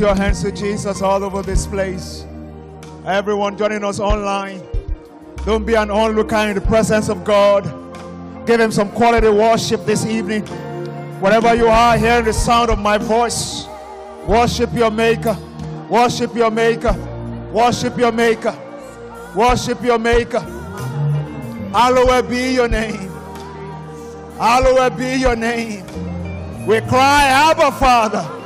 Your hands to Jesus all over this place. Everyone joining us online, don't be an onlooker in the presence of God. Give Him some quality worship this evening. Wherever you are, hearing the sound of my voice, worship your Maker. Worship your Maker. Worship your Maker. Worship your Maker. Hallowed be your name. Hallowed be your name. We cry, Abba, Father.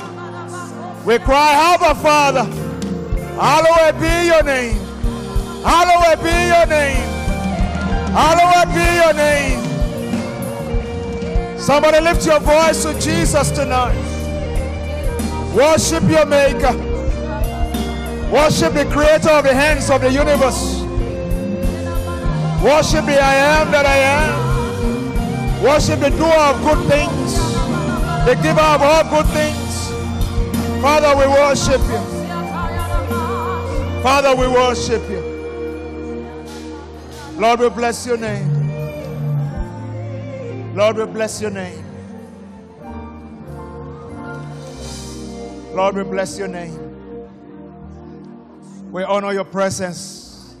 We cry, Abba, Father. Hallowed be your name. Hallowed be your name. Hallowed be your name. Somebody lift your voice to Jesus tonight. Worship your Maker. Worship the Creator of the hands of the universe. Worship the I am that I am. Worship the doer of good things, the giver of all good things. Father, we worship you. Father, we worship you. Lord, we bless your name. Lord, we bless your name. Lord, we bless your name. We honor your presence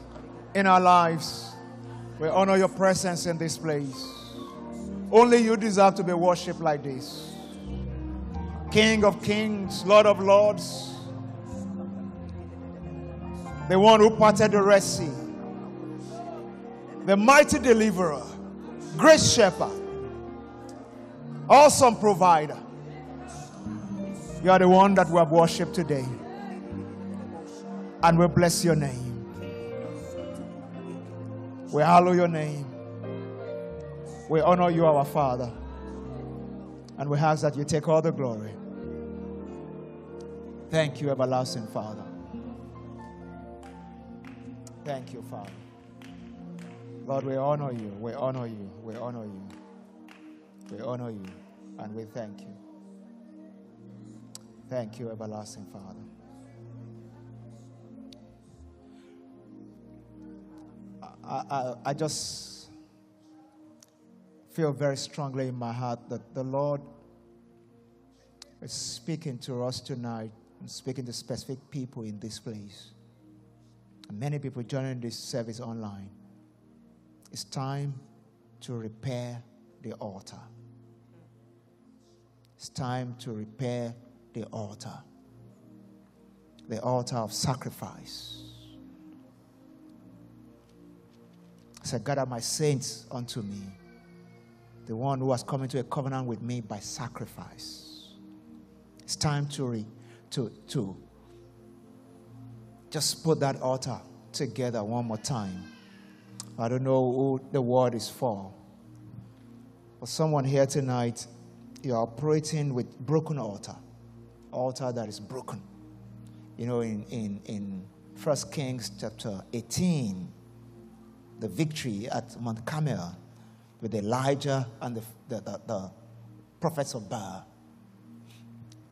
in our lives. We honor your presence in this place. Only you deserve to be worshipped like this. King of kings, Lord of lords, the one who parted the Red Sea, the mighty deliverer, great shepherd, awesome provider. You are the one that we have worshipped today. And we bless your name. We hallow your name. We honor you, our Father. And we ask that you take all the glory. Thank you, everlasting Father. Thank you, Father. Lord, we honor you. We honor you. We honor you. We honor you. And we thank you. Thank you, everlasting Father. I, I, I just feel very strongly in my heart that the Lord is speaking to us tonight and speaking to specific people in this place. Many people joining this service online. It's time to repair the altar. It's time to repair the altar. The altar of sacrifice. I said, Gather my saints unto me, the one who has come into a covenant with me by sacrifice. It's time to, re, to, to just put that altar together one more time. I don't know who the word is for. But someone here tonight, you're operating with broken altar. Altar that is broken. You know, in, in, in 1 Kings chapter 18, the victory at Mount Carmel with Elijah and the, the, the, the prophets of Baal.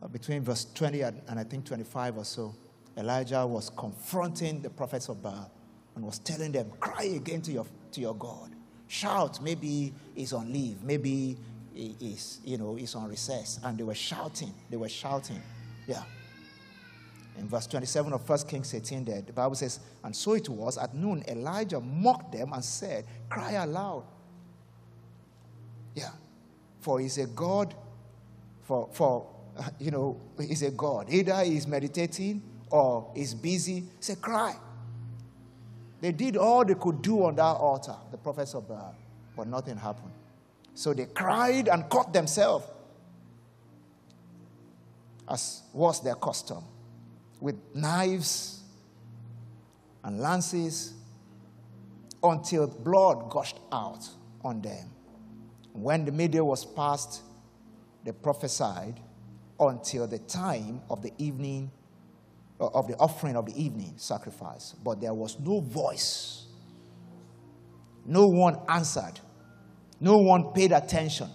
Uh, between verse 20 and, and I think 25 or so, Elijah was confronting the prophets of Baal and was telling them, cry again to your, to your God. Shout, maybe he's on leave, maybe he is, you know, he's on recess. And they were shouting, they were shouting. Yeah. In verse 27 of 1 Kings 18, there, the Bible says, And so it was at noon, Elijah mocked them and said, Cry aloud. Yeah. For he's a God, for, for you know, he's a God. Either he's meditating or he's busy. Say, Cry. They did all they could do on that altar, the prophets of Baal, but nothing happened. So they cried and cut themselves, as was their custom, with knives and lances until blood gushed out on them. When the midday was past, they prophesied until the time of the evening, of the offering of the evening sacrifice. But there was no voice. No one answered. No one paid attention.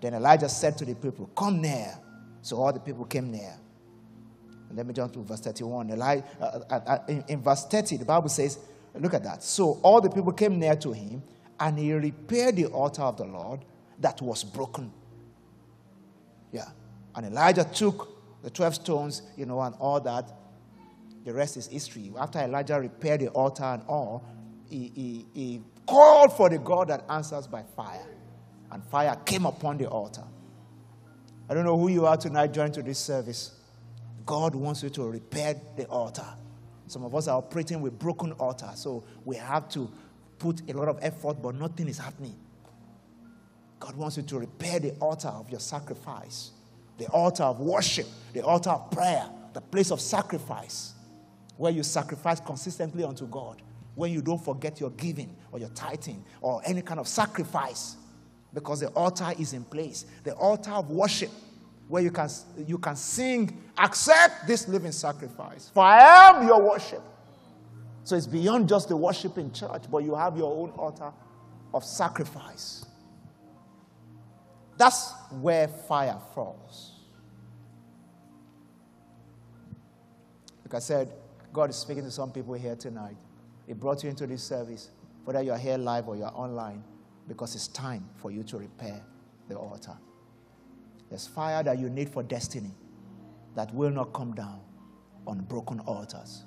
Then Elijah said to the people, Come near. So all the people came near. Let me jump to verse 31. Eli, uh, uh, uh, in, in verse 30, the Bible says, Look at that. So all the people came near to him, and he repaired the altar of the Lord that was broken. Yeah. And Elijah took the 12 stones, you know, and all that. The rest is history. After Elijah repaired the altar and all, he, he, he called for the God that answers by fire. And fire came upon the altar. I don't know who you are tonight joining to this service. God wants you to repair the altar. Some of us are operating with broken altar, so we have to put a lot of effort, but nothing is happening. God wants you to repair the altar of your sacrifice, the altar of worship, the altar of prayer, the place of sacrifice, where you sacrifice consistently unto God, when you don't forget your giving or your tithing or any kind of sacrifice, because the altar is in place. The altar of worship, where you can, you can sing, accept this living sacrifice, for I am your worship. So it's beyond just the worship in church, but you have your own altar of sacrifice. That's where fire falls. Like I said, God is speaking to some people here tonight. He brought you into this service, whether you're here live or you're online, because it's time for you to repair the altar. There's fire that you need for destiny that will not come down on broken altars.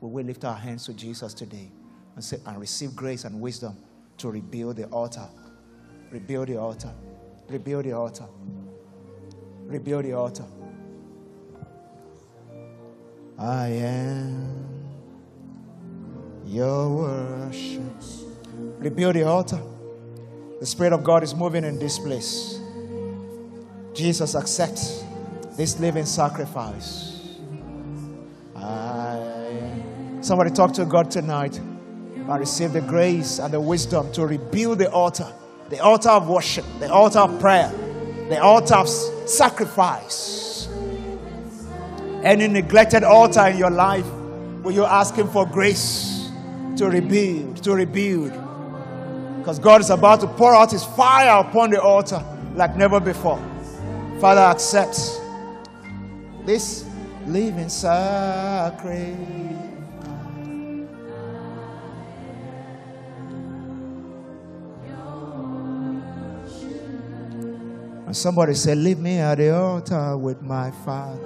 We will lift our hands to Jesus today and, say, and receive grace and wisdom to rebuild the altar Rebuild the altar. Rebuild the altar. Rebuild the altar. I am your worship. Rebuild the altar. The Spirit of God is moving in this place. Jesus accepts this living sacrifice. I, somebody talk to God tonight and receive the grace and the wisdom to rebuild the altar the altar of worship, the altar of prayer, the altar of sacrifice. Any neglected altar in your life where you're asking for grace to rebuild, to rebuild. Because God is about to pour out His fire upon the altar like never before. Father, accept this living sacrifice. Somebody said, Leave me at the altar with my father.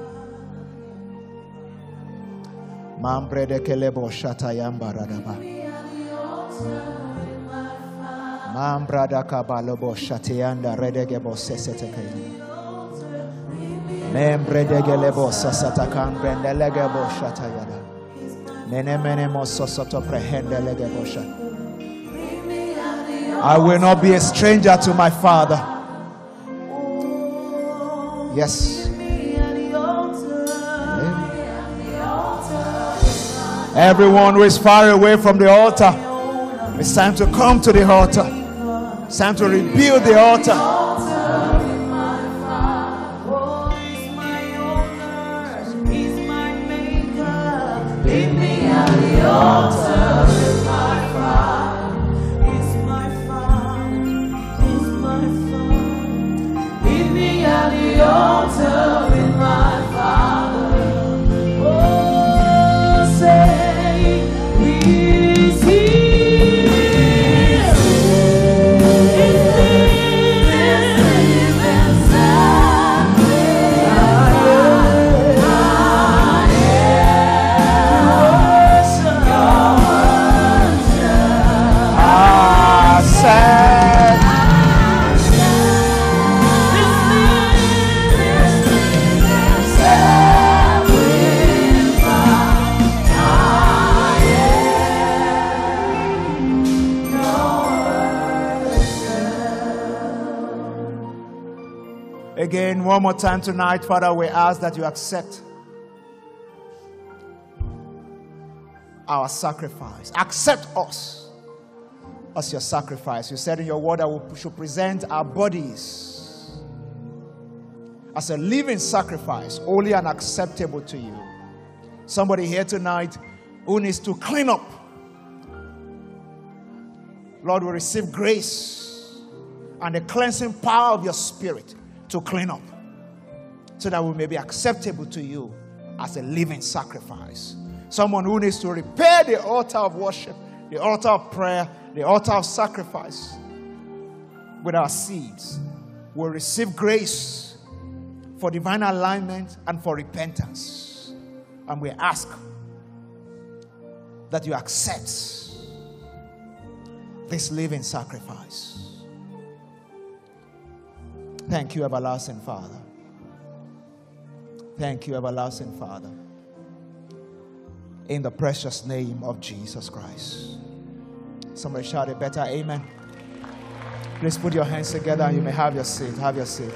Mambrede kelebo shata yambaradaba. Mambrada kabalobo shatiyanda redegebo sesetekaya. Membredegelebo sasatakan brendelegebo shatayada. Mene mene mososoto prehendelegebo shat. I will not be a stranger to my father. Yes. Everyone who is far away from the altar, it's time to come to the altar. It's time to rebuild the altar. Again, one more time tonight, Father, we ask that you accept our sacrifice. Accept us as your sacrifice. You said in your word that we should present our bodies as a living sacrifice, holy and acceptable to you. Somebody here tonight who needs to clean up. Lord, we receive grace and the cleansing power of your spirit to clean up so that we may be acceptable to you as a living sacrifice. Someone who needs to repair the altar of worship, the altar of prayer, the altar of sacrifice with our seeds will receive grace for divine alignment, and for repentance. And we ask that you accept this living sacrifice. Thank you, everlasting Father. Thank you, everlasting Father. In the precious name of Jesus Christ. Somebody shout a better amen. Please put your hands together and you may have your seat. Have your seat.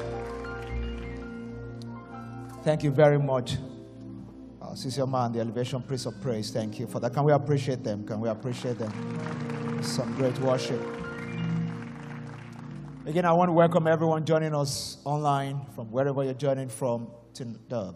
Thank you very much. Uh, Sister Man, the elevation priest of praise, thank you for that. Can we appreciate them? Can we appreciate them? Some great worship. Again, I want to welcome everyone joining us online from wherever you're joining from. The,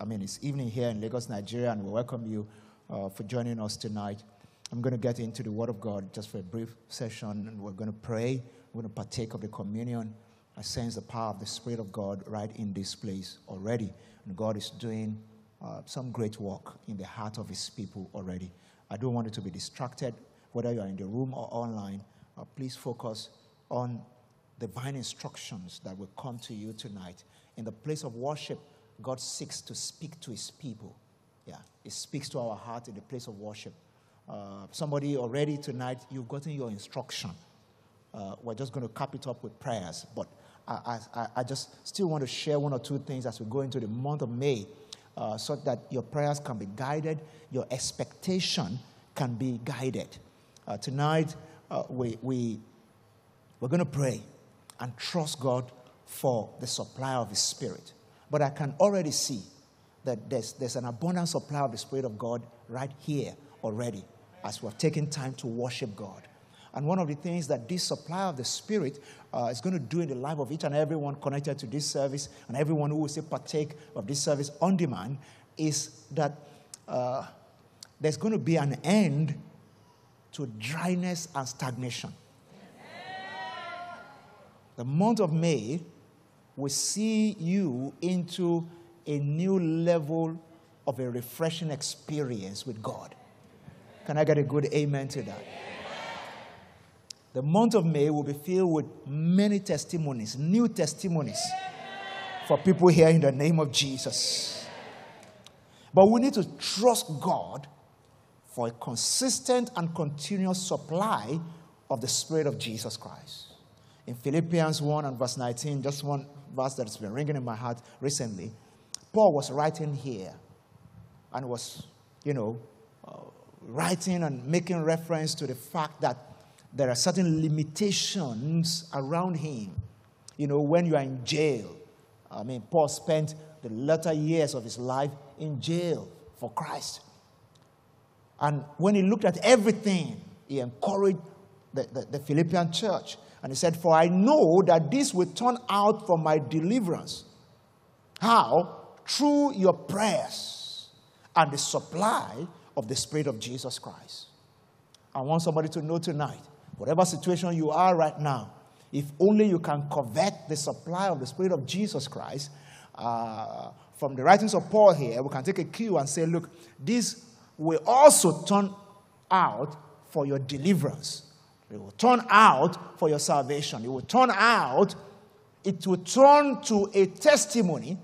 I mean, it's evening here in Lagos, Nigeria, and we welcome you uh, for joining us tonight. I'm going to get into the Word of God just for a brief session, and we're going to pray. We're going to partake of the communion. I sense the power of the Spirit of God right in this place already. And God is doing uh, some great work in the heart of His people already. I don't want you to be distracted, whether you're in the room or online. Uh, please focus on divine instructions that will come to you tonight. In the place of worship, God seeks to speak to his people. Yeah, he speaks to our heart in the place of worship. Uh, somebody already tonight, you've gotten your instruction. Uh, we're just going to cap it up with prayers, but I, I, I, just still want to share one or two things as we go into the month of May uh, so that your prayers can be guided, your expectation can be guided. Uh, tonight, uh, we, we, we're going to pray and trust God for the supply of His Spirit. But I can already see that there's, there's an abundant supply of the Spirit of God right here already as we have taken time to worship God. And one of the things that this supply of the Spirit uh, is going to do in the life of each and everyone connected to this service and everyone who will say partake of this service on demand is that uh, there's going to be an end to dryness and stagnation. The month of May will see you into a new level of a refreshing experience with God. Can I get a good amen to that? The month of May will be filled with many testimonies, new testimonies for people here in the name of Jesus. But we need to trust God for a consistent and continuous supply of the Spirit of Jesus Christ in Philippians 1 and verse 19, just one verse that's been ringing in my heart recently, Paul was writing here and was, you know, uh, writing and making reference to the fact that there are certain limitations around him. You know, when you are in jail, I mean, Paul spent the latter years of his life in jail for Christ. And when he looked at everything, he encouraged the, the, the Philippian church and he said, For I know that this will turn out for my deliverance. How? Through your prayers and the supply of the Spirit of Jesus Christ. I want somebody to know tonight, whatever situation you are right now, if only you can covet the supply of the Spirit of Jesus Christ, uh, from the writings of Paul here, we can take a cue and say, look, this will also turn out for your deliverance. It will turn out for your salvation. It will turn out, it will turn to a testimony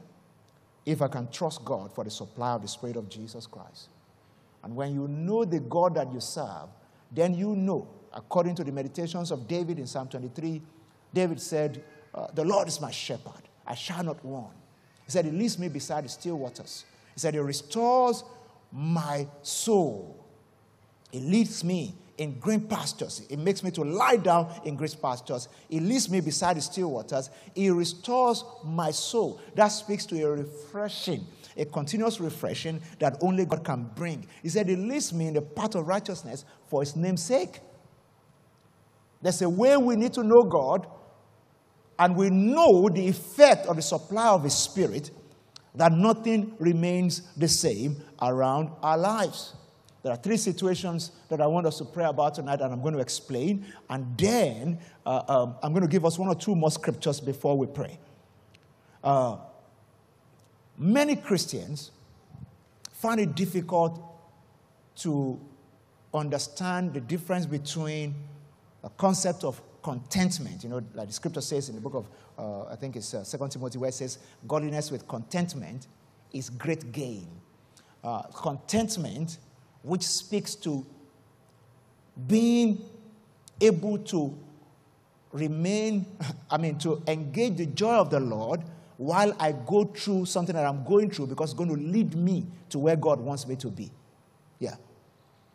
if I can trust God for the supply of the Spirit of Jesus Christ. And when you know the God that you serve, then you know, according to the meditations of David in Psalm 23, David said, uh, The Lord is my shepherd, I shall not want. He said, He leads me beside the still waters. He said, He restores my soul. He leads me in green pastures. It makes me to lie down in green pastures. It leads me beside the still waters. It restores my soul. That speaks to a refreshing, a continuous refreshing that only God can bring. He said, It leads me in the path of righteousness for his name's sake. There's a way we need to know God, and we know the effect of the supply of his spirit that nothing remains the same around our lives. There are three situations that I want us to pray about tonight, and I'm going to explain. And then uh, um, I'm going to give us one or two more scriptures before we pray. Uh, many Christians find it difficult to understand the difference between a concept of contentment. You know, like the scripture says in the book of, uh, I think it's uh, 2 Timothy, where it says, Godliness with contentment is great gain. Uh, contentment, which speaks to being able to remain, I mean, to engage the joy of the Lord while I go through something that I'm going through because it's going to lead me to where God wants me to be. Yeah.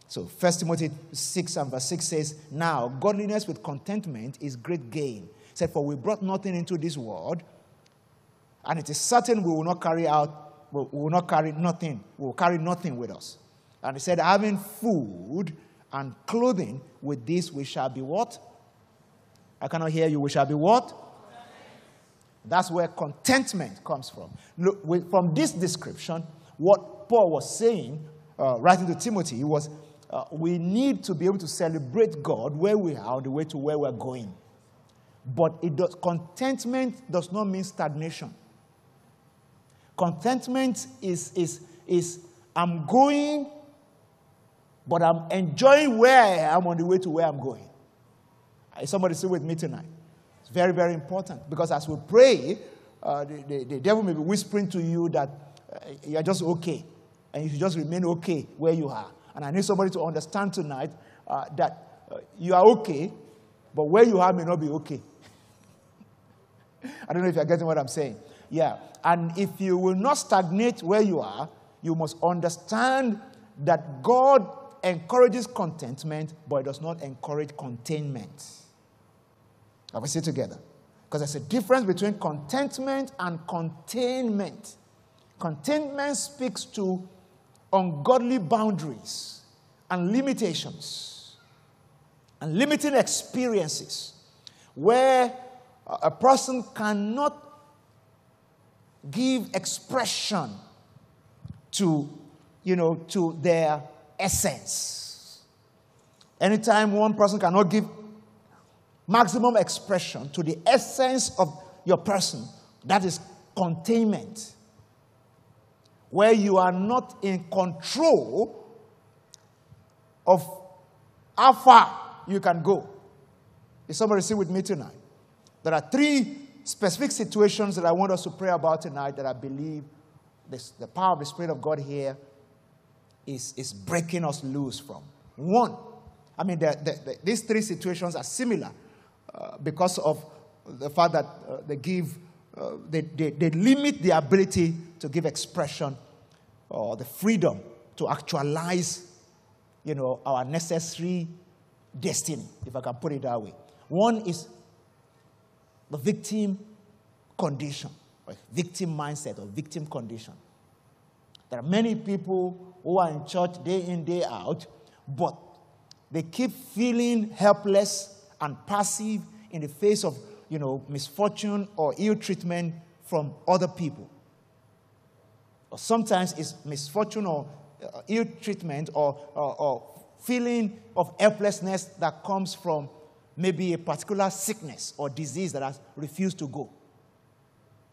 So 1 Timothy 6 and verse 6 says, Now godliness with contentment is great gain. He said, For we brought nothing into this world, and it is certain we will not carry out, we will not carry nothing, we will carry nothing with us. And he said, having food and clothing, with this we shall be what? I cannot hear you. We shall be what? That's where contentment comes from. Look, from this description, what Paul was saying, uh, writing to Timothy, was uh, we need to be able to celebrate God where we are on the way to where we're going. But it does, contentment does not mean stagnation. Contentment is, is, is I'm going, but I'm enjoying where I am on the way to where I'm going. Is somebody still with me tonight? It's very, very important because as we pray, uh, the, the, the, devil may be whispering to you that uh, you're just okay and you should just remain okay where you are. And I need somebody to understand tonight uh, that uh, you are okay, but where you are may not be okay. I don't know if you're getting what I'm saying. Yeah. And if you will not stagnate where you are, you must understand that God encourages contentment, but it does not encourage containment. Are we see together? Because there's a difference between contentment and containment. Contentment speaks to ungodly boundaries and limitations and limiting experiences where a person cannot give expression to you know to their essence anytime one person cannot give maximum expression to the essence of your person. That is containment. Where you are not in control of how far you can go. Is somebody still with me tonight? There are three specific situations that I want us to pray about tonight that I believe this, the power of the Spirit of God here is, is breaking us loose from. One, I mean, the, the, the, these three situations are similar, uh, because of the fact that uh, they give, uh, they, they, they limit the ability to give expression or the freedom to actualize, you know, our necessary destiny, if I can put it that way. One is the victim condition, or victim mindset, or victim condition. There are many people who are in church day in, day out, but they keep feeling helpless and passive in the face of, you know, misfortune or ill treatment from other people. Or sometimes it's misfortune or uh, ill treatment or, or, or feeling of helplessness that comes from maybe a particular sickness or disease that has refused to go.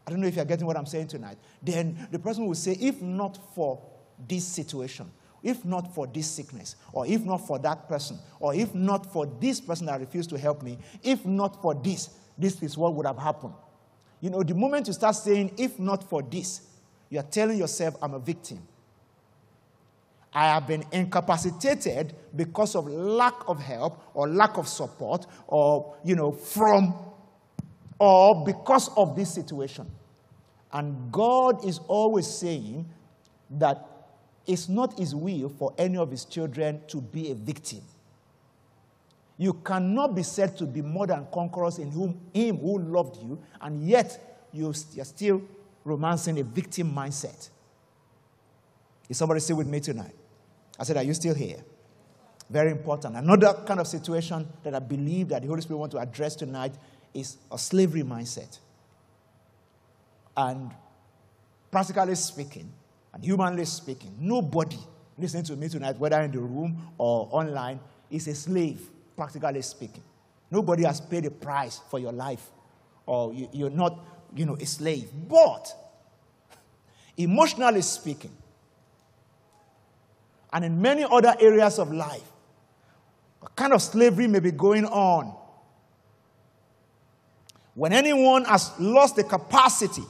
I don't know if you're getting what I'm saying tonight. Then the person will say, if not for this situation, if not for this sickness, or if not for that person, or if not for this person that refused to help me, if not for this, this is what would have happened. You know, the moment you start saying, if not for this, you're telling yourself, I'm a victim. I have been incapacitated because of lack of help or lack of support or, you know, from or because of this situation. And God is always saying that it's not his will for any of his children to be a victim. You cannot be said to be more than conquerors in whom him who loved you, and yet you're still romancing a victim mindset. Is somebody still with me tonight? I said, Are you still here? Very important. Another kind of situation that I believe that the Holy Spirit wants to address tonight is a slavery mindset. And practically speaking, and humanly speaking, nobody listening to me tonight, whether in the room or online, is a slave, practically speaking. Nobody has paid a price for your life, or you, are not, you know, a slave. But emotionally speaking, and in many other areas of life, a kind of slavery may be going on When anyone has lost the capacity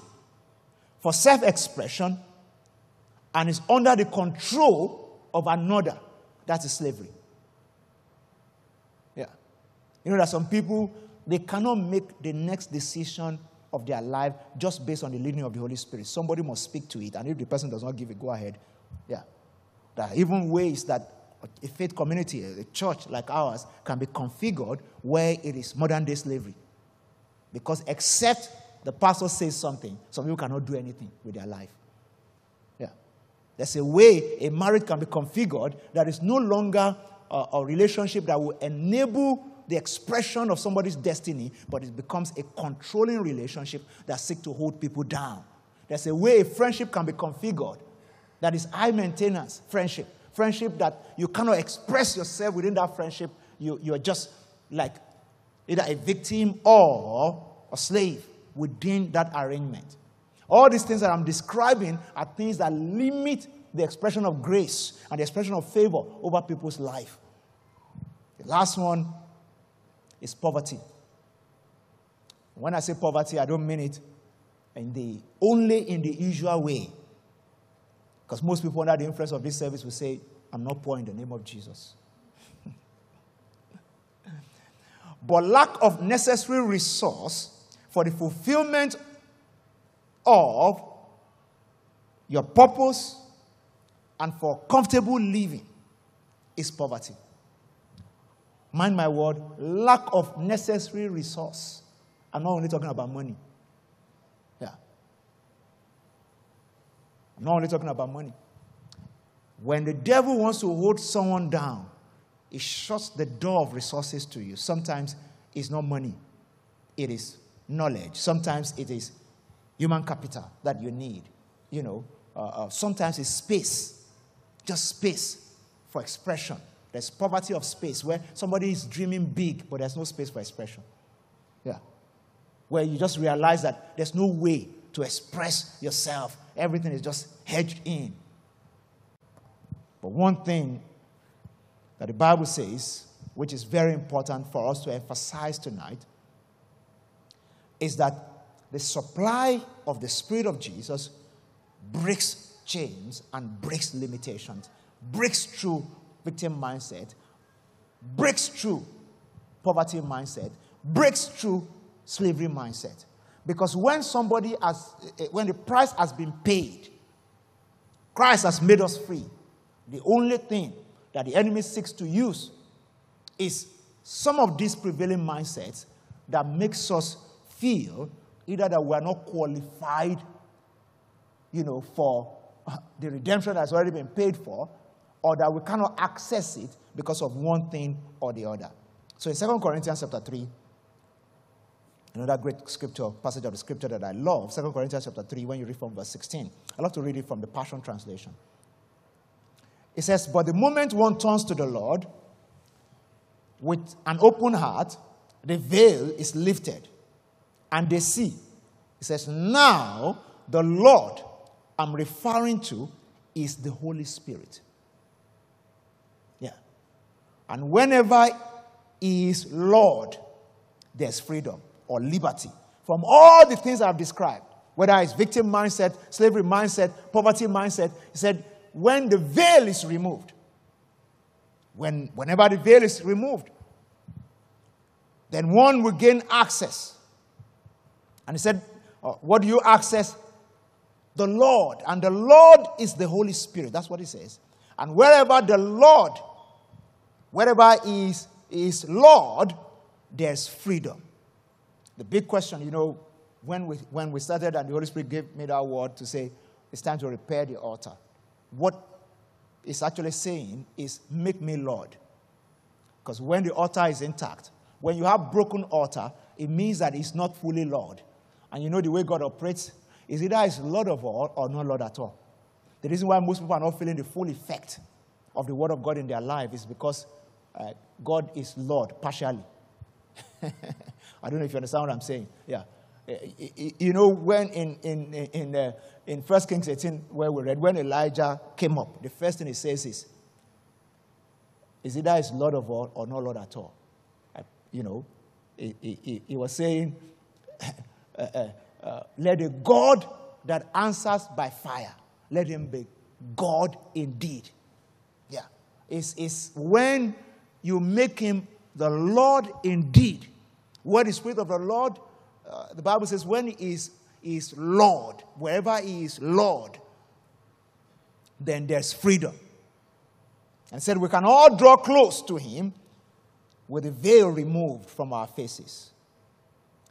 for self expression and is under the control of another, that is slavery. Yeah. You know that some people, they cannot make the next decision of their life just based on the leading of the Holy Spirit. Somebody must speak to it, and if the person does not give it, go ahead. Yeah. There are even ways that a faith community, a church like ours, can be configured where it is modern day slavery. Because except the pastor says something, some people cannot do anything with their life. There's a way a marriage can be configured that is no longer a, a relationship that will enable the expression of somebody's destiny, but it becomes a controlling relationship that seeks to hold people down. There's a way a friendship can be configured that is high maintenance friendship. Friendship that you cannot express yourself within that friendship. You, you're just like either a victim or a slave within that arrangement. All these things that I'm describing are things that limit the expression of grace and the expression of favor over people's life. The last one is poverty. When I say poverty, I don't mean it in the only in the usual way. Because most people under the influence of this service will say, I'm not poor in the name of Jesus. but lack of necessary resource for the fulfillment of your purpose and for comfortable living is poverty. Mind my word, lack of necessary resource. I'm not only talking about money. Yeah. I'm not only talking about money. When the devil wants to hold someone down, he shuts the door of resources to you. Sometimes it's not money, it is knowledge. Sometimes it is human capital that you need. You know, uh, uh, sometimes it's space, just space for expression. There's poverty of space where somebody is dreaming big, but there's no space for expression. Yeah. Where you just realize that there's no way to express yourself, everything is just hedged in. But one thing that the Bible says, which is very important for us to emphasize tonight, is that the supply of the Spirit of Jesus breaks chains and breaks limitations, breaks through victim mindset, breaks through poverty mindset, breaks through slavery mindset. Because when somebody has, eh, when the price has been paid, Christ has made us free. The only thing that the enemy seeks to use is some of these prevailing mindsets that makes us feel either that we are not qualified, you know, for uh, the redemption that's already been paid for, or that we cannot access it because of one thing or the other. So in 2 Corinthians chapter 3, another great scripture, passage of the scripture that I love, 2 Corinthians chapter 3, when you read from verse 16. I love to read it from the Passion Translation. It says, But the moment one turns to the Lord with an open heart, the veil is lifted and they see. It says, Now the Lord I'm referring to is the Holy Spirit. Yeah. And whenever He is Lord, there's freedom or liberty from all the things I've described, whether it's victim mindset, slavery mindset, poverty mindset. He said, when the veil is removed, when, whenever the veil is removed, then one will gain access. And he said, uh, What do you access? The Lord. And the Lord is the Holy Spirit. That's what he says. And wherever the Lord, wherever is, is Lord, there's freedom. The big question, you know, when we, when we started and the Holy Spirit gave me that word to say, it's time to repair the altar. What it's actually saying is, make me Lord. Because when the altar is intact, when you have broken altar, it means that it's not fully Lord. And you know the way God operates is either is Lord of all or not Lord at all. The reason why most people are not feeling the full effect of the Word of God in their life is because uh, God is Lord partially. I don't know if you understand what I'm saying. Yeah. Uh, you know, when in, in, in, uh, in 1 Kings 18, where we read, when Elijah came up, the first thing he says is, is either is Lord of all or not Lord at all. You know, he, he, he was saying, uh, uh, uh, let a God that answers by fire, let him be God indeed. Yeah. It's, it's when you make him the Lord indeed. Where the Spirit of the Lord, uh, the Bible says, when he is, is Lord, wherever he is Lord, then there's freedom. And said we can all draw close to him with the veil removed from our faces.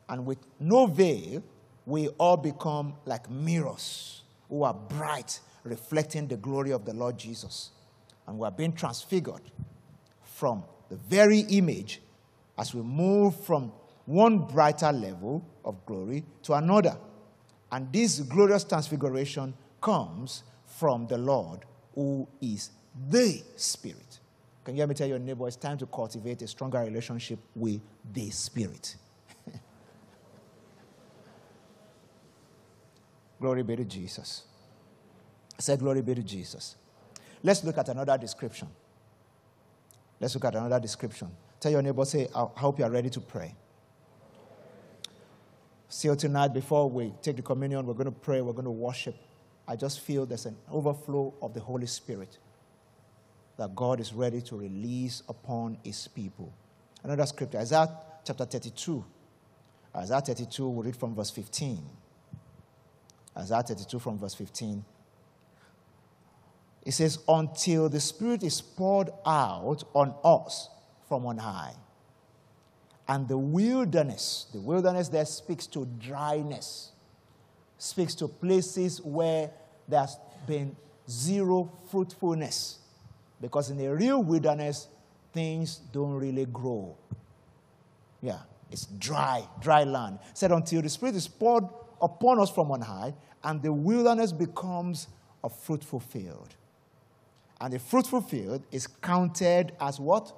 And with no veil, we all become like mirrors who are bright, reflecting the glory of the Lord Jesus. And we are being transfigured from the very image as we move from one brighter level of glory to another. And this glorious transfiguration comes from the Lord who is the Spirit. Can you hear me tell your neighbor it's time to cultivate a stronger relationship with the Spirit? Glory be to Jesus. Said, Glory be to Jesus. Let's look at another description. Let's look at another description. Tell your neighbor, say, I hope you are ready to pray. Still tonight, before we take the communion, we're going to pray, we're going to worship. I just feel there's an overflow of the Holy Spirit that God is ready to release upon his people. Another scripture, Isaiah chapter 32. Isaiah 32, we read from verse 15. Isaiah 32 from verse 15. It says, Until the Spirit is poured out on us from on high. And the wilderness, the wilderness there speaks to dryness, speaks to places where there's been zero fruitfulness. Because in a real wilderness, things don't really grow. Yeah, it's dry, dry land. said, until the Spirit is poured upon us from on high, and the wilderness becomes a fruitful field. And the fruitful field is counted as what?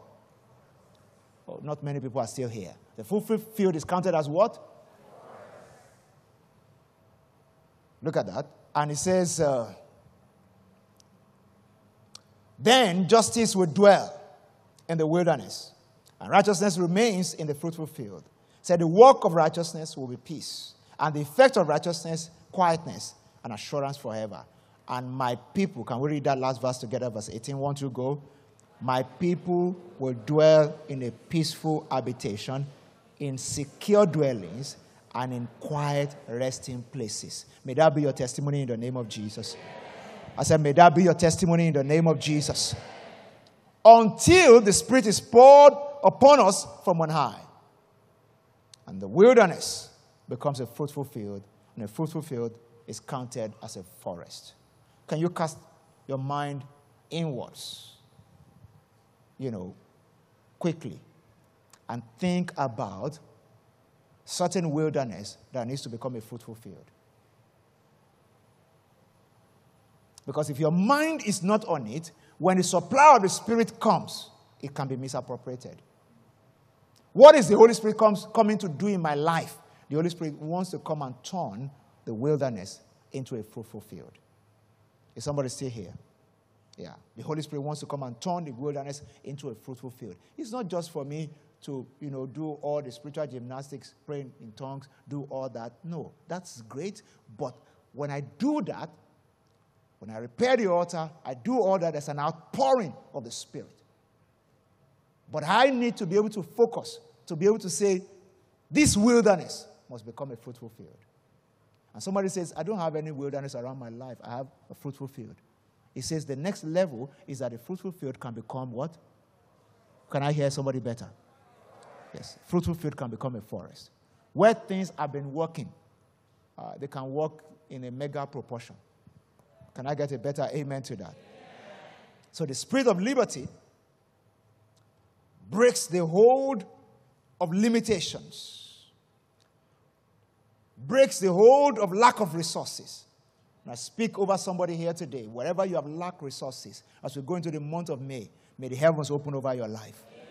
Oh, not many people are still here. The fruitful field is counted as what? Look at that. And it says, uh, then justice will dwell in the wilderness, and righteousness remains in the fruitful field. Said the work of righteousness will be peace, and the effect of righteousness, quietness, and assurance forever. And my people, can we read that last verse together, verse 18? Want to go? My people will dwell in a peaceful habitation, in secure dwellings, and in quiet resting places. May that be your testimony in the name of Jesus. I said, May that be your testimony in the name of Jesus. Until the Spirit is poured upon us from on high. And the wilderness becomes a fruitful field, and a fruitful field is counted as a forest. Can you cast your mind inwards, you know, quickly, and think about certain wilderness that needs to become a fruitful field? Because if your mind is not on it, when the supply of the Spirit comes, it can be misappropriated. What is the Holy Spirit comes, coming to do in my life? The Holy Spirit wants to come and turn the wilderness into a fruitful field. Is somebody still here? Yeah. The Holy Spirit wants to come and turn the wilderness into a fruitful field. It's not just for me to, you know, do all the spiritual gymnastics, praying in tongues, do all that. No, that's great. But when I do that, when I repair the altar, I do all that as an outpouring of the Spirit. But I need to be able to focus, to be able to say, this wilderness must become a fruitful field. And somebody says, I don't have any wilderness around my life, I have a fruitful field. He says the next level is that a fruitful field can become what? Can I hear somebody better? Yes, fruitful field can become a forest. Where things have been working, uh, they can work in a mega proportion. Can I get a better amen to that? So the spirit of liberty breaks the hold of limitations, breaks the hold of lack of resources. And I speak over somebody here today. Wherever you have lack resources, as we go into the month of May, may the heavens open over your life. Amen.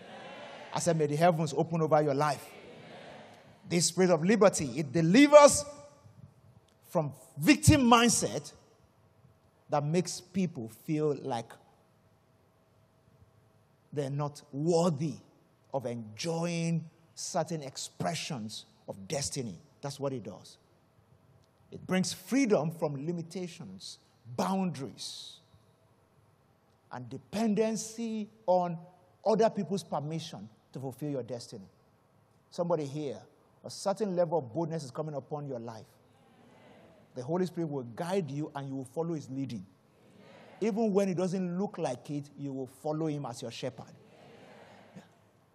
I said, may the heavens open over your life. Amen. This spirit of liberty, it delivers from victim mindset that makes people feel like they're not worthy of enjoying certain expressions of destiny That's what it does. It brings freedom from limitations, boundaries, and dependency on other people's permission to fulfill your destiny. Somebody here, a certain level of boldness is coming upon your life. The Holy Spirit will guide you and you will follow His leading. Even when it doesn't look like it, you will follow Him as your shepherd.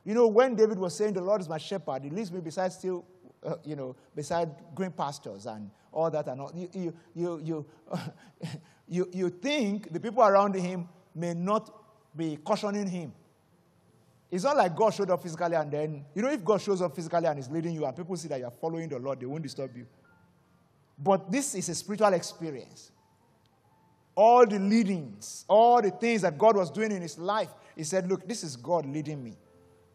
You know, when David was saying, The Lord is my shepherd, he leads me beside still, uh, you know, beside green pastures and all that and all. You, you, you, you, you, you think the people around him may not be cautioning him. It's not like God showed up physically and then, you know, if God shows up physically and is leading you and people see that you're following the Lord, they won't disturb you. But this is a spiritual experience. All the leadings, all the things that God was doing in his life, he said, Look, this is God leading me.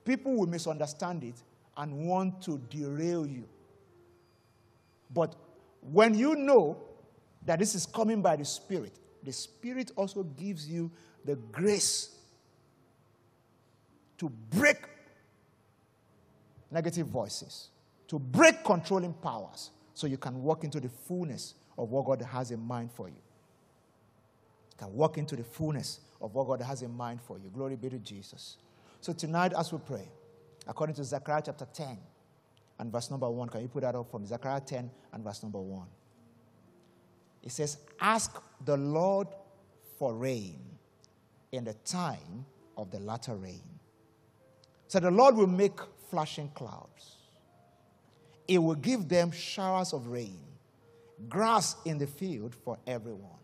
People will misunderstand it and want to derail you. But when you know that this is coming by the Spirit, the Spirit also gives you the grace to break negative voices, to break controlling powers, so you can walk into the fullness of what God has in mind for you. You can walk into the fullness of what God has in mind for you. Glory be to Jesus. So tonight, as we pray, according to Zechariah chapter 10 and verse number 1, can you put that up from Zechariah 10 and verse number 1? It says, Ask the Lord for rain in the time of the latter rain. So the Lord will make flashing clouds. It will give them showers of rain, grass in the field for everyone.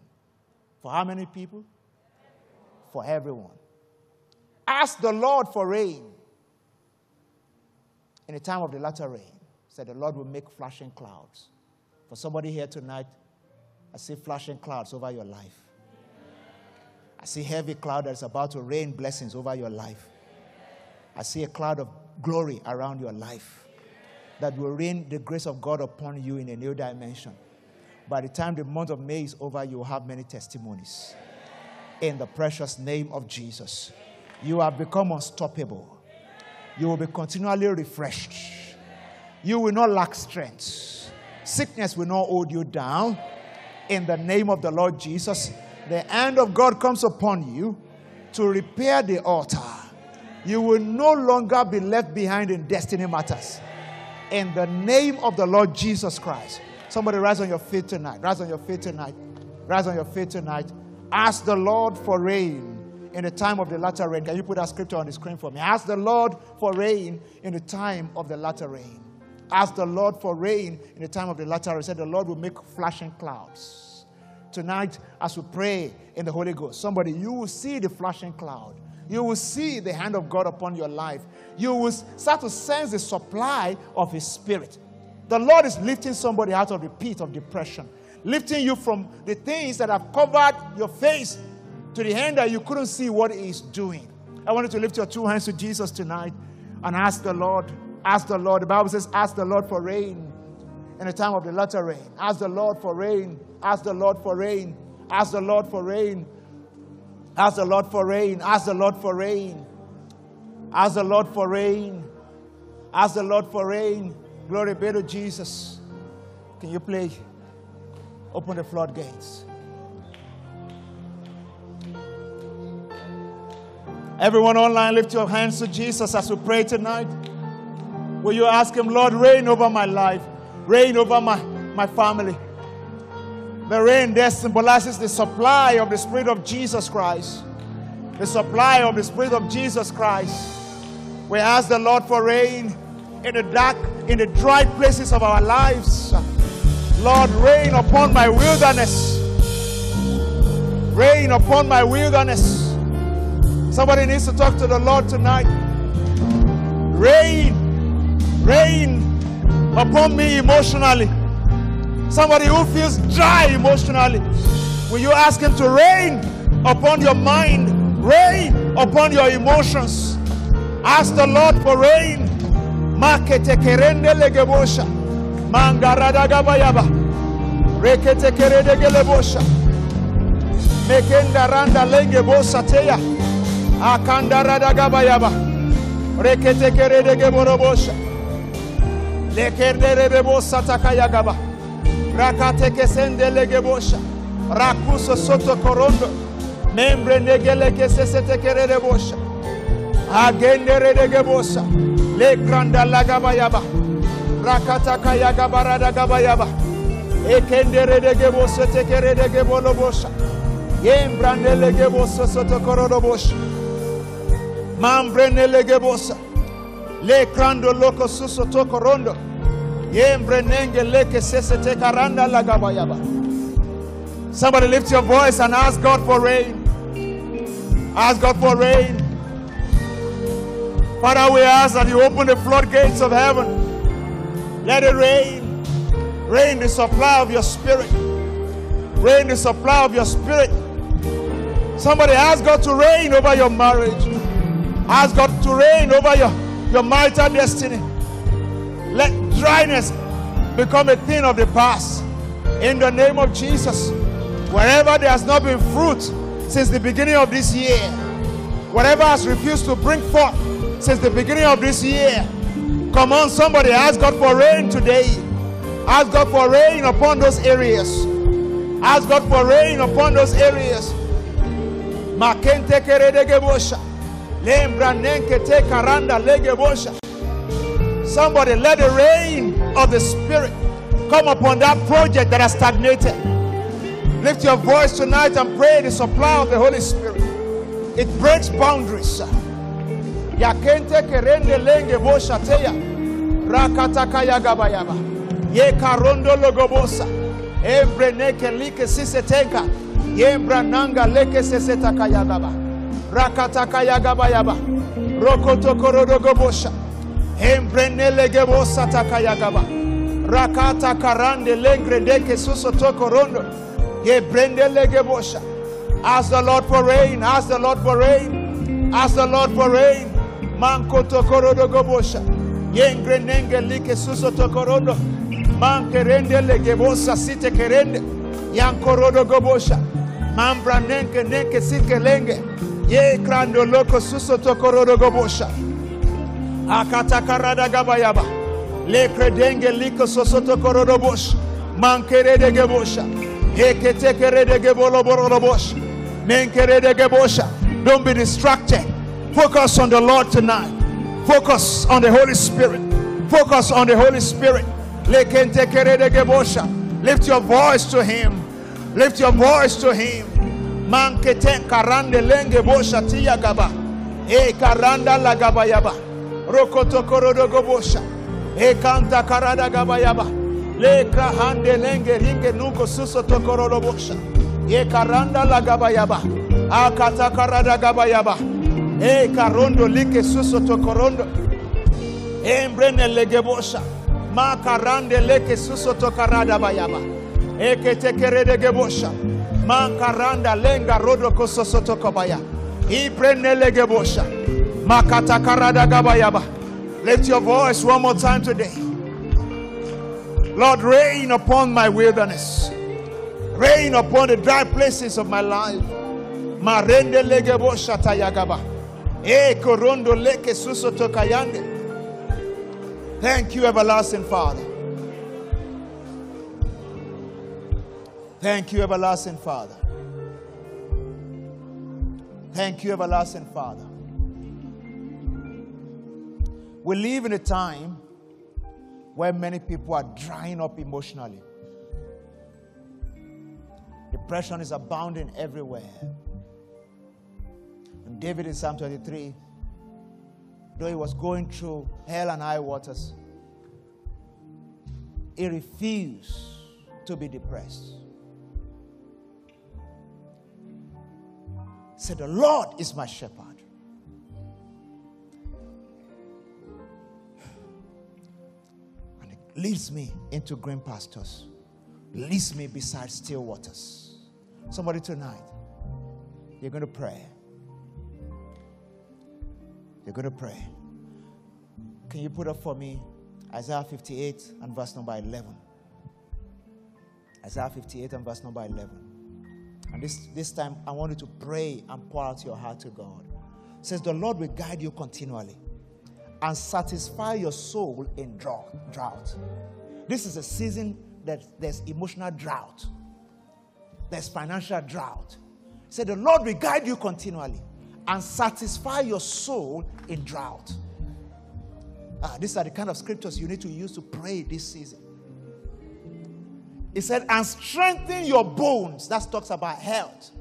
For how many people? For everyone. Ask the Lord for rain in the time of the latter rain. Said the Lord will make flashing clouds. For somebody here tonight, I see flashing clouds over your life. I see heavy cloud that is about to rain blessings over your life. I see a cloud of glory around your life that will rain the grace of God upon you in a new dimension. By the time the month of May is over, you will have many testimonies. In the precious name of Jesus, you have become unstoppable. You will be continually refreshed. You will not lack strength. Sickness will not hold you down. In the name of the Lord Jesus, the hand of God comes upon you to repair the altar. You will no longer be left behind in destiny matters. In the name of the Lord Jesus Christ. Somebody rise on your feet tonight. Rise on your feet tonight. Rise on your feet tonight. Ask the Lord for rain in the time of the latter rain. Can you put that scripture on the screen for me? Ask the Lord for rain in the time of the latter rain. Ask the Lord for rain in the time of the latter rain. Said the Lord will make flashing clouds. Tonight, as we pray in the Holy Ghost, somebody, you will see the flashing cloud. You will see the hand of God upon your life. You will start to sense the supply of His Spirit. The Lord is lifting somebody out of the pit of depression, lifting you from the things that have covered your face to the end that you couldn't see what He is doing. I want you to lift your two hands to Jesus tonight and ask the Lord. Ask the Lord. The Bible says, ask the Lord for rain in the time of the latter rain. Ask the Lord for rain. Ask the Lord for rain. Ask the Lord for rain. Ask the Lord for rain. Ask the Lord for rain. Ask the Lord for rain. Ask the Lord for rain. Glory be to Jesus. Can you play? Open the floodgates. Everyone online, lift your hands to Jesus as we pray tonight. Will you ask Him, Lord, reign over my life, reign over my, my family? The rain there symbolizes the supply of the Spirit of Jesus Christ. The supply of the Spirit of Jesus Christ. We ask the Lord for rain in the dark, in the dry places of our lives. Lord, rain upon my wilderness. Rain upon my wilderness. Somebody needs to talk to the Lord tonight. Rain, rain upon me emotionally. Somebody who feels dry emotionally. Will you ask Him to rain upon your mind, rain upon your emotions? Ask the Lord for rain. Legebosha. Mangarada gabayaba. Gelebosha. Mekenda randa teya. Akanda rada gabayaba. Rekete kerede geborobosha. Lekerderebosa takayagaba. Rakateke sendelegebosha. Rakuso soto korondo. Membre negeleke sesetekerebosha. Agenderedegebosa. Le granda lagabayaba. Rakataka yagabarada gabayaba. Ekenderedegebosa tekeredegebolobosha. Yembrandelegebosha soto korodobosha. Mambrenelegebosha. Le crando loco suso toko rondo. Yembre leke sese te karanda lagabayaba. Somebody lift your voice and ask God for rain. Ask God for rain. Father, we ask that you open the floodgates of heaven. Let it rain. Rain the supply of your spirit. Rain the supply of your spirit. Somebody ask God to reign over your marriage. Ask God to reign over your, your marital destiny. Let dryness become a thing of the past. In the name of Jesus. Wherever there has not been fruit since the beginning of this year, whatever has refused to bring forth since the beginning of this year, come on, somebody ask God for rain today. Ask God for rain upon those areas. Ask God for rain upon those areas. Lembra nenkete karanda legebosha. Somebody let the rain of the Spirit come upon that project that has stagnated. Lift your voice tonight and pray the supply of the Holy Spirit. It breaks boundaries. Ya Yakente kerende lenge teya. Rakataka yagabayaba. Ye karondo logobosa. Embre neke like sisetenka. Yembra nanga leke sesetaka yagaba. Rakataka yagabayaba. Rokoto korodogo bosha. Embrenele gebosa takayagaba. Rakata karande lengre deke suso toko rondo. Ye brendele gebosha. Ask the Lord for rain. Ask the Lord for rain. Ask the Lord for rain. Manko tokorodo gobosha. Yengre nenge like suso tokorodo. Manke rende le gebosa site kerende. Yankorodo gobosha. Mambra nenke nenke sike lenge. Ye krando loko suso tokorodo gobosha. Akatakarada gabayaba. Le kredenge liko sosoto korodobosh. Mankere de gebosha. Heketekere de geboloborobosh. Menkere de gebosha. Don't be distracted. Focus on the Lord tonight. Focus on the Holy Spirit. Focus on the Holy Spirit. Lekentekere de gebosha. Lift your voice to Him. Lift your voice to Him. Mankete karande lenge bosha tiya gaba. E karanda la gabayaba. Rokoto korodo gobosha. E kanta karada gabayaba. Le krahande lenge ringe nuko suso tokorodo bosha. E karanda la gabayaba. Akata karada gabayaba. E karondo like suso tokorondo. E mbrene lege bosha. Ma karande leke suso tokarada bayaba. E kete kerede gebosha. Ma karanda lenga rodo kososo tokobaya. I prene lege bosha. Makata karada gabayaba. Lift your voice one more time today. Lord, rain upon my wilderness. Rain upon the dry places of my life. Marende legebo shatayagaba. E korondo leke suso tokayande. Thank you, everlasting Father. Thank you, everlasting Father. Thank you, everlasting Father. We live in a time where many people are drying up emotionally. Depression is abounding everywhere. And David in Psalm 23, though he was going through hell and high waters, he refused to be depressed. Said, The Lord is my shepherd. And it leads me into green pastures, leads me beside still waters. Somebody tonight, you're going to pray. You're going to pray. Can you put up for me Isaiah 58 and verse number 11? Isaiah 58 and verse number 11. And this, this time, I want you to pray and pour out your heart to God. It says, The Lord will guide you continually and satisfy your soul in drought. This is a season that there's emotional drought, there's financial drought. Say, the Lord will guide you continually and satisfy your soul in drought. Ah, these are the kind of scriptures you need to use to pray this season. He said, and strengthen your bones. That talks about health.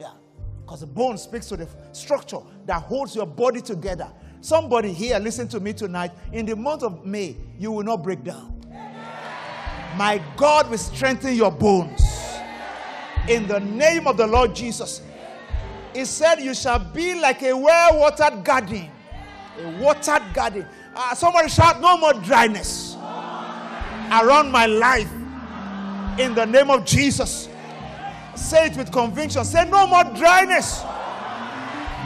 Yeah. Because the bone speaks to the structure that holds your body together. Somebody here, listen to me tonight. In the month of May, you will not break down. My God will strengthen your bones. In the name of the Lord Jesus. He said, You shall be like a well watered garden. A watered garden. Uh, somebody shout, No more dryness around my life. In the name of Jesus. Say it with conviction. Say, No more dryness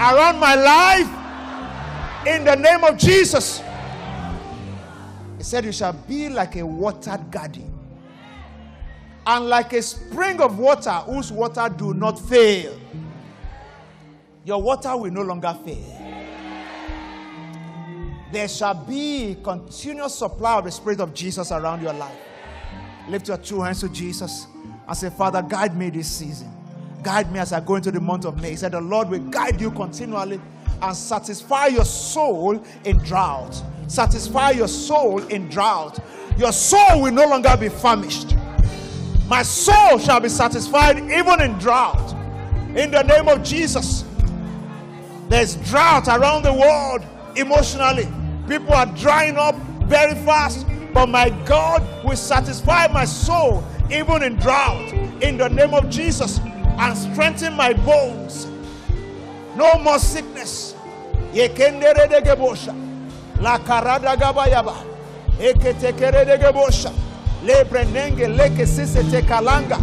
around my life. In the name of Jesus. He said, You shall be like a watered garden and like a spring of water whose water do not fail. Your water will no longer fail. There shall be continuous supply of the Spirit of Jesus around your life. Lift your two hands to Jesus and say, Father, guide me this season. Guide me as I go into the month of May. He said, The Lord will guide you continually and satisfy your soul in drought. Satisfy your soul in drought. Your soul will no longer be famished. My soul shall be satisfied even in drought. In the name of Jesus. There's drought around the world emotionally. People are drying up very fast, but my God will satisfy my soul even in drought. In the name of Jesus and strengthen my bones. No more sickness. La karada gabayaba. Eketekere de gebosha lebrenenge leke sisete kalanga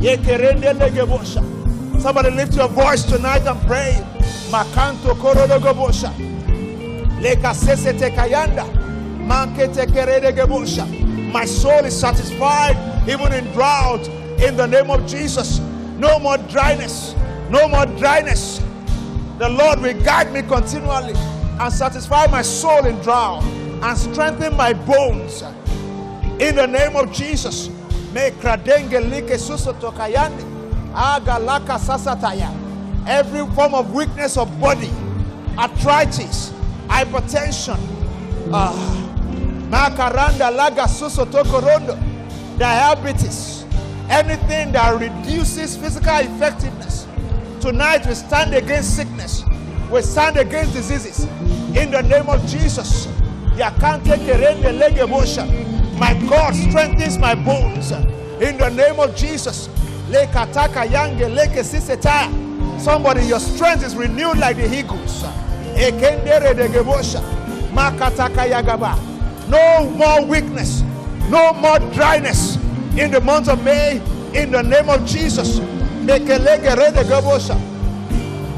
yekerende legebosha somebody lift your voice tonight and pray makanto korodogobosha leka sesete kayanda mankete keredegebosha my soul is satisfied even in drought in the name of Jesus. No more dryness no more dryness. The Lord will guide me continually and satisfy my soul in drought and strengthen my bones. In the name of Jesus. Every form of weakness of body, arthritis, hypertension, uh, makaranda laga susotokorondo, diabetes, anything that reduces physical effectiveness. Tonight we stand against sickness. We stand against diseases. In the name of Jesus. My God strengthens my bones. In the name of Jesus. Somebody, your strength is renewed like the eagles. No more weakness. No more dryness. In the month of May, in the name of Jesus.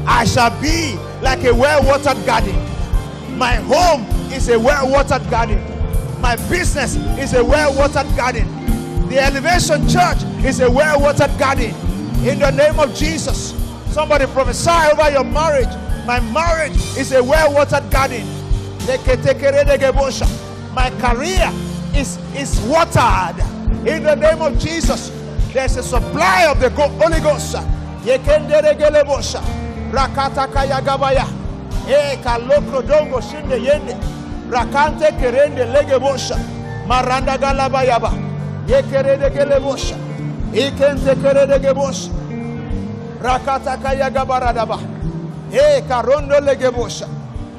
I shall be like a well watered garden. My home is a well watered garden. My business is a well watered garden. The Elevation Church is a well watered garden. In the name of Jesus, somebody prophesy over your marriage. My marriage is a well watered garden. My career is, is watered. In the name of Jesus, there's a supply of the Holy Ghost. Rakata kaya gabaya. E kalokro dongo shinde yende. Rakante kerende legebosha. Maranda galabayaba yekerede gelebosha ikente kerede gebosha rakata kaya gabaradaba e karondo legebosha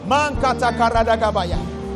mankata karada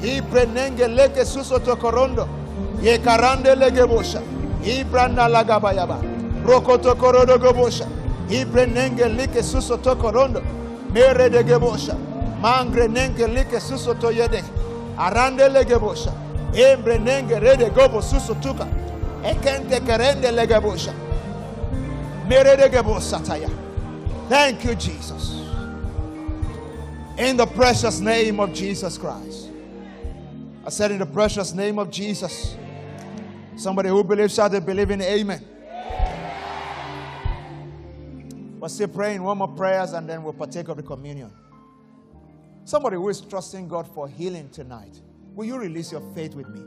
suso de gebosha suso gebosha gebosha ibrenenge leke suso tokorondo ye karande le ibranda lagabayaba rokoto korodo gebosha ibrenenge like suso tokorondo mere de gebosha mangre nenge like suso toyede arande legebosha Embre nenge rede gobo susutuka. Ekente kerende legebosha. Merede gebo sataya. Thank you, Jesus. In the precious name of Jesus Christ. I said, in the precious name of Jesus. Somebody who believes shall they believe in amen. We're still praying one more prayers and then we'll partake of the communion. Somebody who is trusting God for healing tonight, will you release your faith with me?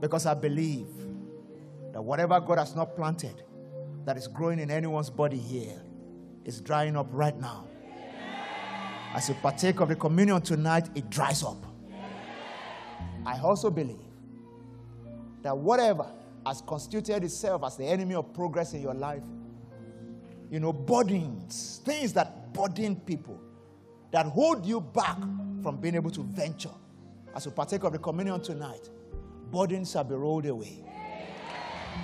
Because I believe that whatever God has not planted that is growing in anyone's body here is drying up right now. As you partake of the communion tonight, it dries up. I also believe that whatever has constituted itself as the enemy of progress in your life, you know, burdens, things that burden people, that hold you back from being able to venture. As we partake of the communion tonight, burdens shall be rolled away.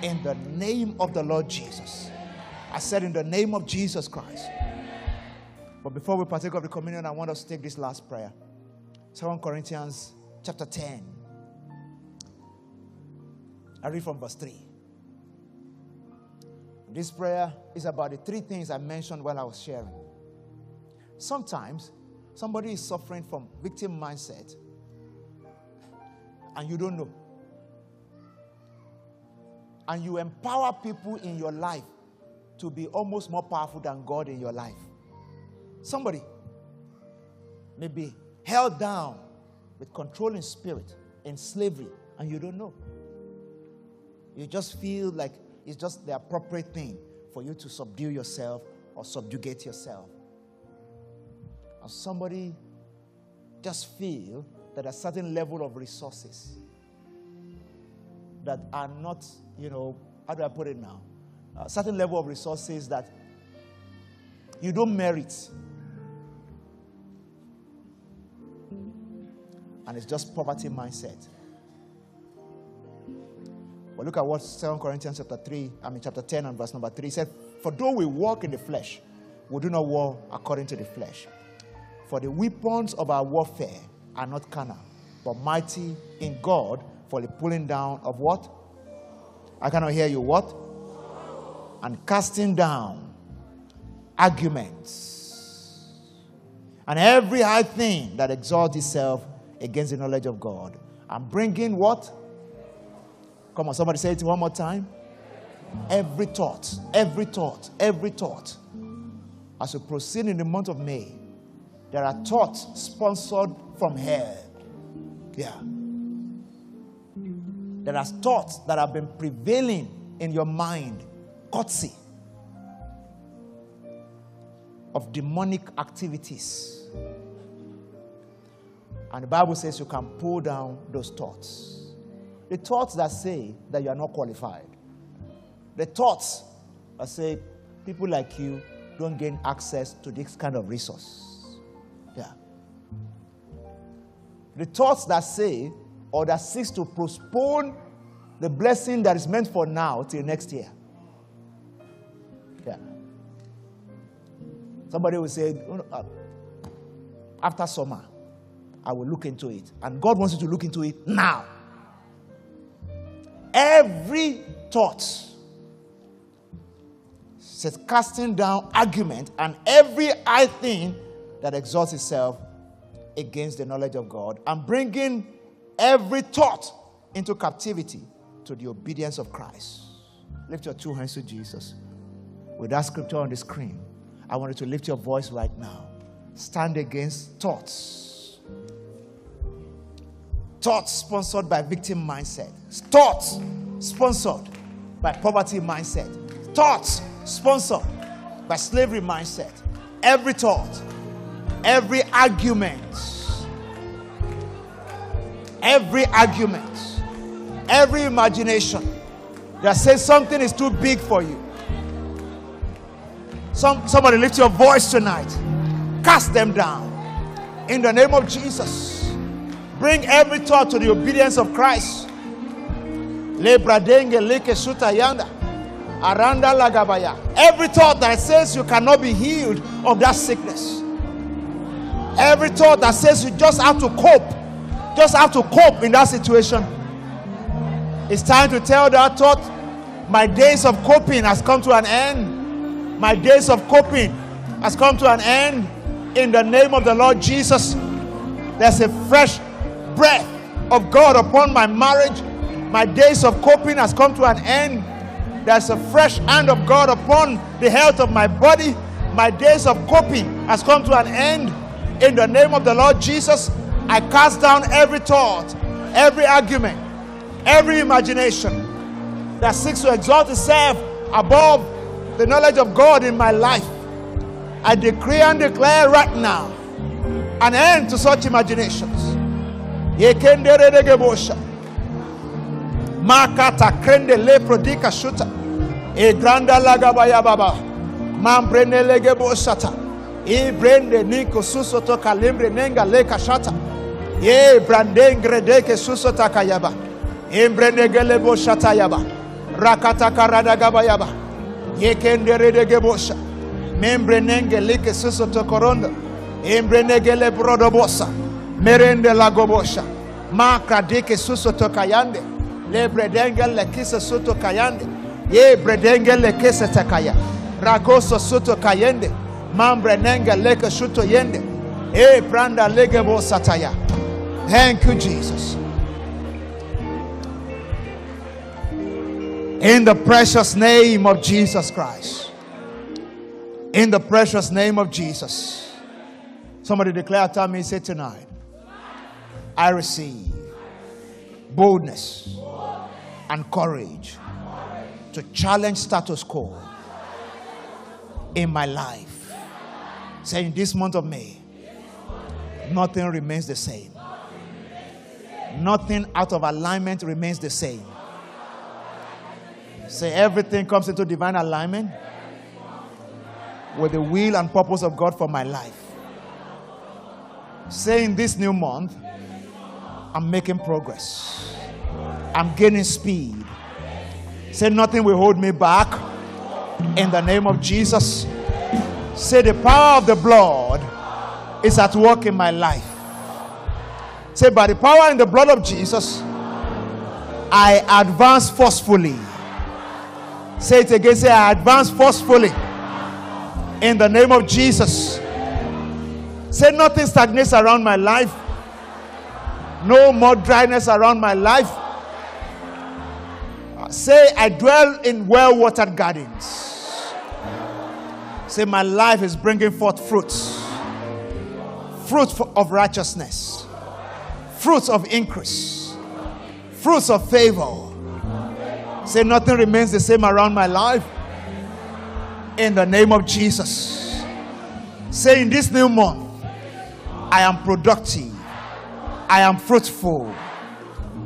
In the name of the Lord Jesus. I said, in the name of Jesus Christ. But before we partake of the communion, I want us to take this last prayer. 2 Corinthians chapter 10. I read from verse 3. This prayer is about the three things I mentioned while I was sharing. Sometimes somebody is suffering from victim mindset and you don't know. And you empower people in your life to be almost more powerful than God in your life. Somebody may be held down with controlling spirit in slavery and you don't know. You just feel like it's just the appropriate thing for you to subdue yourself or subjugate yourself. And somebody just feel that a certain level of resources that are not, you know, how do I put it now? A certain level of resources that you don't merit. And it's just poverty mindset. But look at what 2 Corinthians chapter 3, I mean chapter 10 and verse number 3 said, For though we walk in the flesh, we do not war according to the flesh. For the weapons of our warfare are not carnal, but mighty in God for the pulling down of what? I cannot hear you. What? And casting down arguments and every high thing that exalts itself against the knowledge of God. And bringing what? Come on, somebody say it one more time. Every thought, every thought, every thought. As we proceed in the month of May, there are thoughts sponsored from hell. Yeah. There are thoughts that have been prevailing in your mind, courtesy of demonic activities. And the Bible says you can pull down those thoughts. The thoughts that say that you are not qualified. The thoughts that say people like you don't gain access to this kind of resource. Yeah. The thoughts that say or that seeks to postpone the blessing that is meant for now till next year. Yeah. Somebody will say, uh, after summer, I will look into it. And God wants you to look into it now. Every thought says casting down argument and every high thing that exalts itself against the knowledge of God and bringing every thought into captivity to the obedience of Christ. Lift your two hands to Jesus. With that scripture on the screen, I want you to lift your voice right now. Stand against thoughts Thoughts sponsored by victim mindset. Thoughts sponsored by poverty mindset. Thoughts sponsored by slavery mindset. Every thought, every argument, every argument, every imagination that says something is too big for you. Some, somebody lift your voice tonight. Cast them down. In the name of Jesus. Bring every thought to the obedience of Christ. Aranda lagabaya. Every thought that says you cannot be healed of that sickness. Every thought that says you just have to cope just have to cope in that situation. It's time to tell that thought, my days of coping has come to an end. My days of coping has come to an end in the name of the Lord Jesus. There's a fresh breath of God upon my marriage. My days of coping has come to an end. There's a fresh hand of God upon the health of my body. My days of coping has come to an end. In the name of the Lord Jesus, I cast down every thought, every argument, every imagination that seeks to exalt itself above the knowledge of God in my life. I decree and declare right now an end to such imaginations. Makata krende le prodika shuta. E granda lagabaya baba. Mambrene legebo shata. E brende niko susoto kalimbre nenga leka shata. Ye brandengre deke susota kayaba. E brende gelebo shata yaba. Rakata karada gabayaba. Ye kendere degebosha. Membre nenge like susoto koronda. Embre negele brodobosa. Merende lagobosha. Maka deke susoto kayande le bredengel le kisa soto kayande ye bredengel le kisa takaya ragoso soto kayende mambre nenga leke shuto yende. E branda legebo sataya thank you jesus. In the precious name of jesus christ. In the precious name of jesus. Somebody declare to me say tonight i receive boldness and courage to challenge status quo in my life. Saying this month of May, nothing remains the same. Nothing out of alignment remains the same. Say everything comes into divine alignment with the will and purpose of God for my life. Saying this new month, I'm making progress. I'm gaining speed. Say, nothing will hold me back. In the name of Jesus. Say, the power of the blood is at work in my life. Say, by the power in the blood of Jesus, I advance forcefully. Say it again. Say, I advance forcefully. In the name of Jesus. Say, nothing stagnates around my life. No more dryness around my life. Say, I dwell in well watered gardens. Say, my life is bringing forth fruits fruits of righteousness, fruits of increase, fruits of favor. Say, nothing remains the same around my life. In the name of Jesus. Say, in this new month, I am productive, I am fruitful.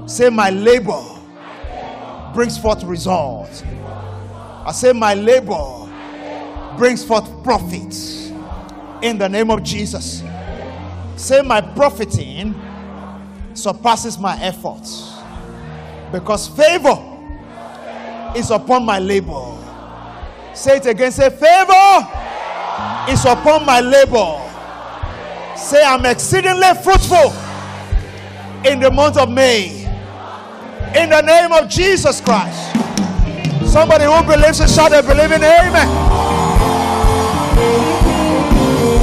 Say, my labor brings forth results. I say, My labor brings forth profits in the name of Jesus. Say, My profiting surpasses my efforts because favor is upon my labor. Say it again. Say, Favor is upon my labor. Say, I'm exceedingly fruitful in the month of May in the name of Jesus Christ. Somebody who believes it, shout a believing amen.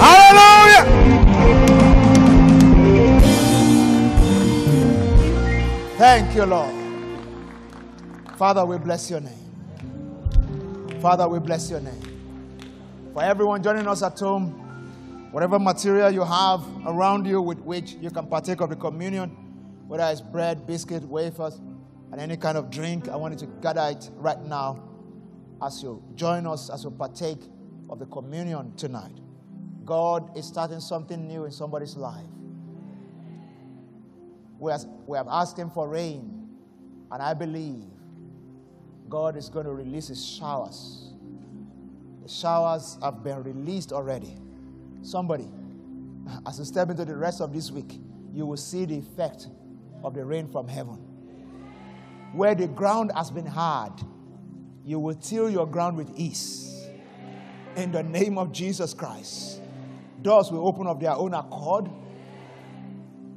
Hallelujah. Thank you, Lord. Father, we bless your name. Father, we bless your name. For everyone joining us at home, whatever material you have around you with which you can partake of the communion, whether it's bread, biscuit, wafers, and any kind of drink, I want you to gather it right now as you join us, as you partake of the communion tonight. God is starting something new in somebody's life. We, we have asked Him for rain, and I believe God is going to release His showers. The showers have been released already. Somebody, as you step into the rest of this week, you will see the effect of the rain from heaven. Where the ground has been hard, you will till your ground with ease. In the name of Jesus Christ. Doors will open of their own accord.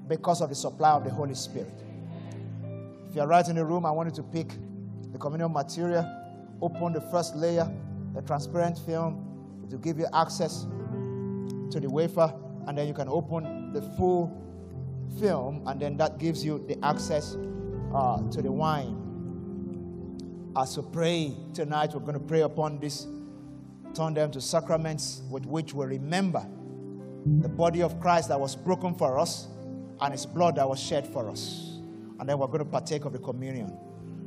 because of the supply of the Holy Spirit. If you're right in the room, I want you to pick the communion material, open the first layer, the transparent film, to give you access to the wafer, and then you can open the full film, and then that gives you the access uh, to the wine. As we pray tonight, we're going to pray upon this, turn them to sacraments with which we remember the body of Christ that was broken for us and his blood that was shed for us. And then we're going to partake of the communion.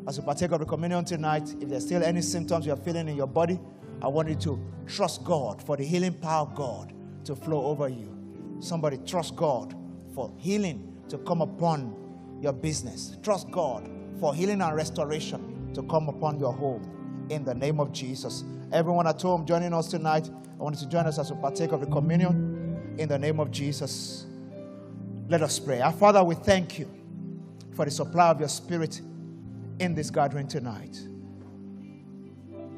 As we partake of the communion tonight, if there's still any symptoms you're feeling in your body, I want you to trust God for the healing power of God to flow over you. Somebody trust God for healing to come upon your business. Trust God for healing and restoration to come upon your home in the name of Jesus. Everyone at home joining us tonight, I want you to join us as we partake of the communion in the name of Jesus. Let us pray. Our Father, we thank you for the supply of your spirit in this gathering tonight.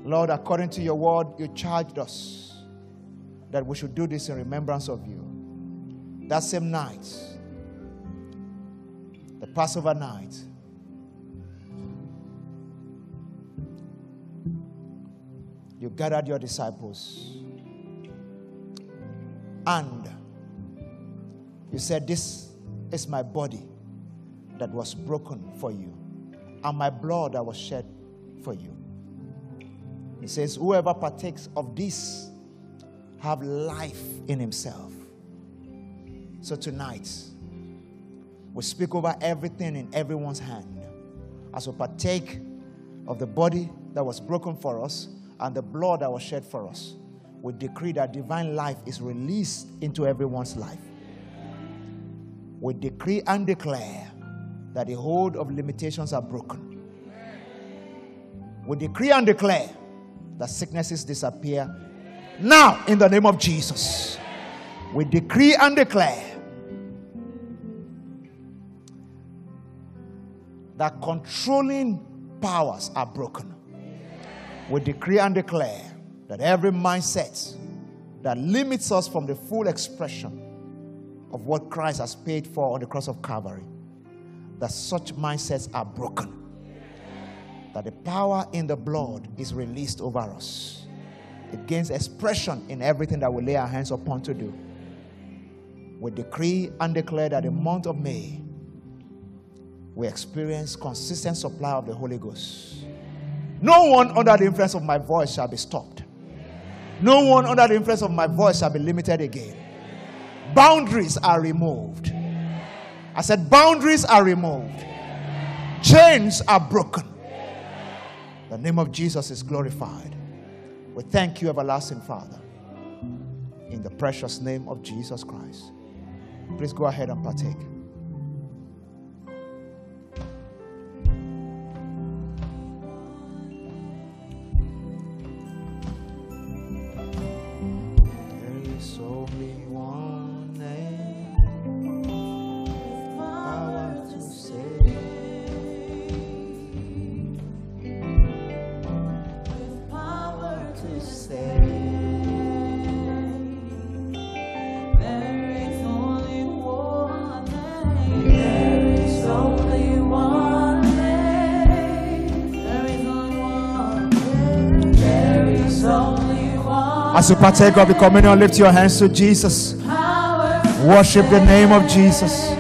Lord, according to your word, you charged us that we should do this in remembrance of you. That same night, the Passover night, you gathered your disciples and you said, This is my body that was broken for you, and my blood that was shed for you. He says, Whoever partakes of this have life in himself. So tonight, we speak over everything in everyone's hand as we partake of the body that was broken for us and the blood that was shed for us. We decree that divine life is released into everyone's life. We decree and declare that the hold of limitations are broken. We decree and declare that sicknesses disappear now in the name of Jesus. We decree and declare that controlling powers are broken. We decree and declare that every mindset that limits us from the full expression of what Christ has paid for on the cross of Calvary, that such mindsets are broken that the power in the blood is released over us. It gains expression in everything that we lay our hands upon to do. We decree and declare that the month of May, we experience consistent supply of the Holy Ghost. No one under the influence of my voice shall be stopped. No one under the influence of my voice shall be limited again. Boundaries are removed. I said, boundaries are removed. Chains are broken. The name of Jesus is glorified. We thank you, everlasting Father, in the precious name of Jesus Christ. Please go ahead and partake. As you partake of the communion, lift your hands to Jesus. Worship the name of Jesus.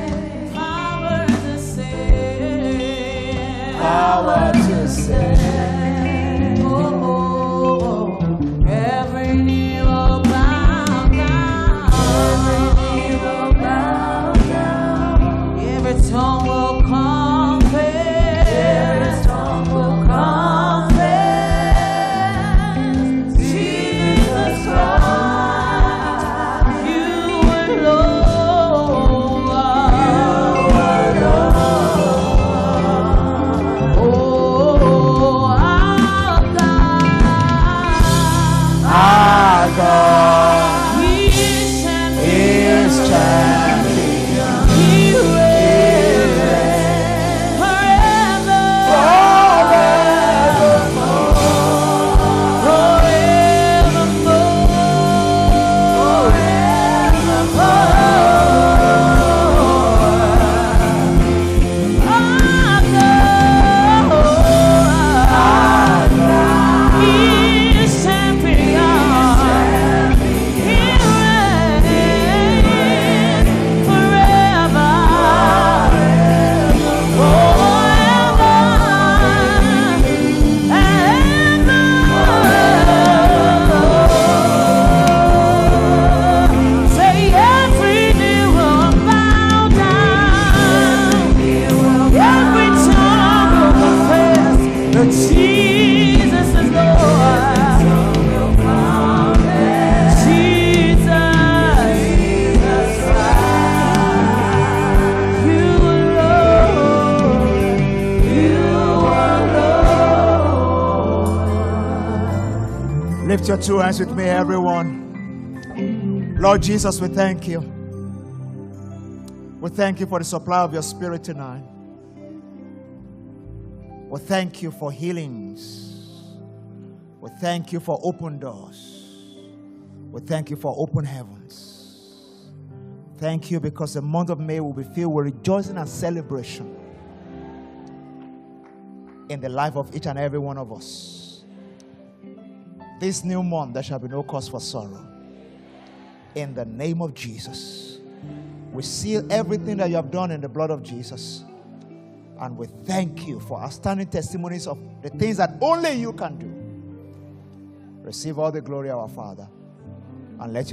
Two hands with me, everyone. Lord Jesus, we thank you. We thank you for the supply of your spirit tonight. We thank you for healings. We thank you for open doors. We thank you for open heavens. Thank you because the month of May will be filled with rejoicing and celebration in the life of each and every one of us. This new month, there shall be no cause for sorrow. In the name of Jesus. We seal everything that you have done in the blood of Jesus. And we thank you for outstanding testimonies of the things that only you can do. Receive all the glory, our Father. And let